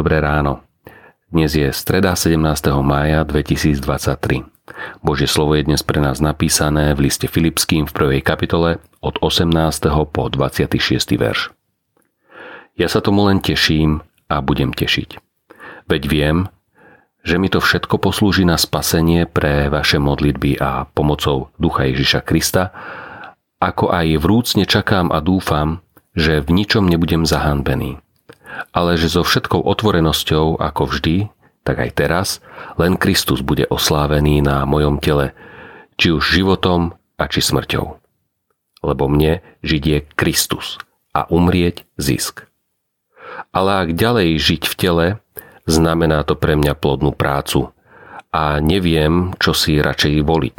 Dobré ráno. Dnes je streda 17. mája 2023. Božie slovo je dnes pre nás napísané v liste Filipským v prvej kapitole od 18. po 26. verš. Ja sa tomu len teším a budem tešiť. Veď viem, že mi to všetko poslúži na spasenie pre vaše modlitby a pomocou Ducha Ježiša Krista, ako aj vrúcne čakám a dúfam, že v ničom nebudem zahanbený ale že so všetkou otvorenosťou, ako vždy, tak aj teraz, len Kristus bude oslávený na mojom tele, či už životom a či smrťou. Lebo mne žiť je Kristus a umrieť zisk. Ale ak ďalej žiť v tele, znamená to pre mňa plodnú prácu a neviem, čo si radšej voliť.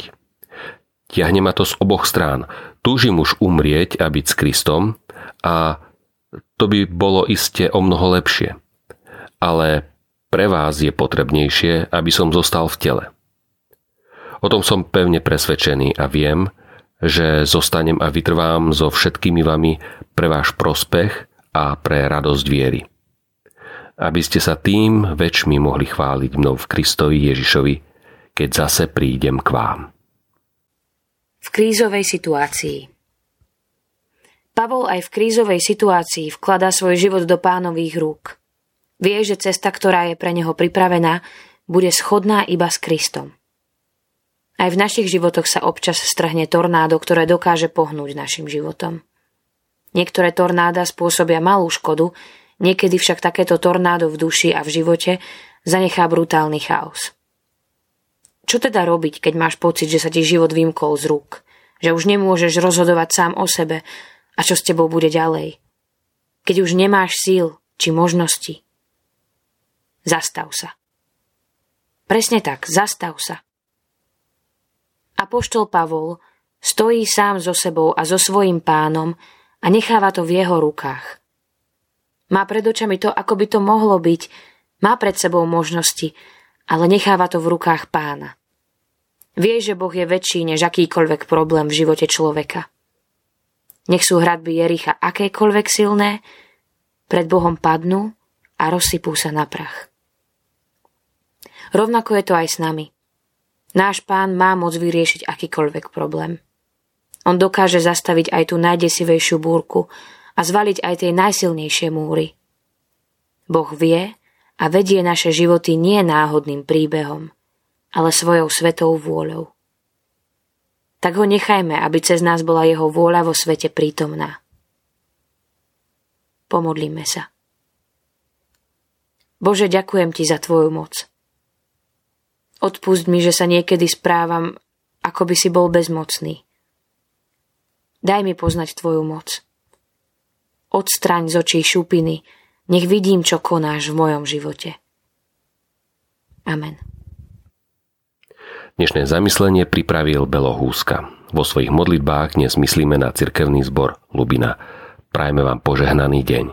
Tiahne ma to z oboch strán. Túžim už umrieť a byť s Kristom a to by bolo iste o mnoho lepšie. Ale pre vás je potrebnejšie, aby som zostal v tele. O tom som pevne presvedčený a viem, že zostanem a vytrvám so všetkými vami pre váš prospech a pre radosť viery. Aby ste sa tým väčšmi mohli chváliť mnou v Kristovi Ježišovi, keď zase prídem k vám. V krízovej situácii Pavol aj v krízovej situácii vkladá svoj život do pánových rúk. Vie, že cesta, ktorá je pre neho pripravená, bude schodná iba s Kristom. Aj v našich životoch sa občas strhne tornádo, ktoré dokáže pohnúť našim životom. Niektoré tornáda spôsobia malú škodu, niekedy však takéto tornádo v duši a v živote zanechá brutálny chaos. Čo teda robiť, keď máš pocit, že sa ti život vymkol z rúk? Že už nemôžeš rozhodovať sám o sebe, a čo s tebou bude ďalej. Keď už nemáš síl či možnosti. Zastav sa. Presne tak, zastav sa. Apoštol Pavol stojí sám so sebou a so svojím pánom a necháva to v jeho rukách. Má pred očami to, ako by to mohlo byť, má pred sebou možnosti, ale necháva to v rukách pána. Vie, že Boh je väčší než akýkoľvek problém v živote človeka. Nech sú hradby Jericha akékoľvek silné, pred Bohom padnú a rozsypú sa na prach. Rovnako je to aj s nami. Náš pán má moc vyriešiť akýkoľvek problém. On dokáže zastaviť aj tú najdesivejšiu búrku a zvaliť aj tie najsilnejšie múry. Boh vie a vedie naše životy nie náhodným príbehom, ale svojou svetou vôľou tak ho nechajme, aby cez nás bola jeho vôľa vo svete prítomná. Pomodlíme sa. Bože, ďakujem Ti za Tvoju moc. Odpust mi, že sa niekedy správam, ako by si bol bezmocný. Daj mi poznať Tvoju moc. Odstraň z očí šupiny, nech vidím, čo konáš v mojom živote. Amen. Dnešné zamyslenie pripravil Belo Húska. Vo svojich modlitbách dnes myslíme na cirkevný zbor Lubina. Prajme vám požehnaný deň.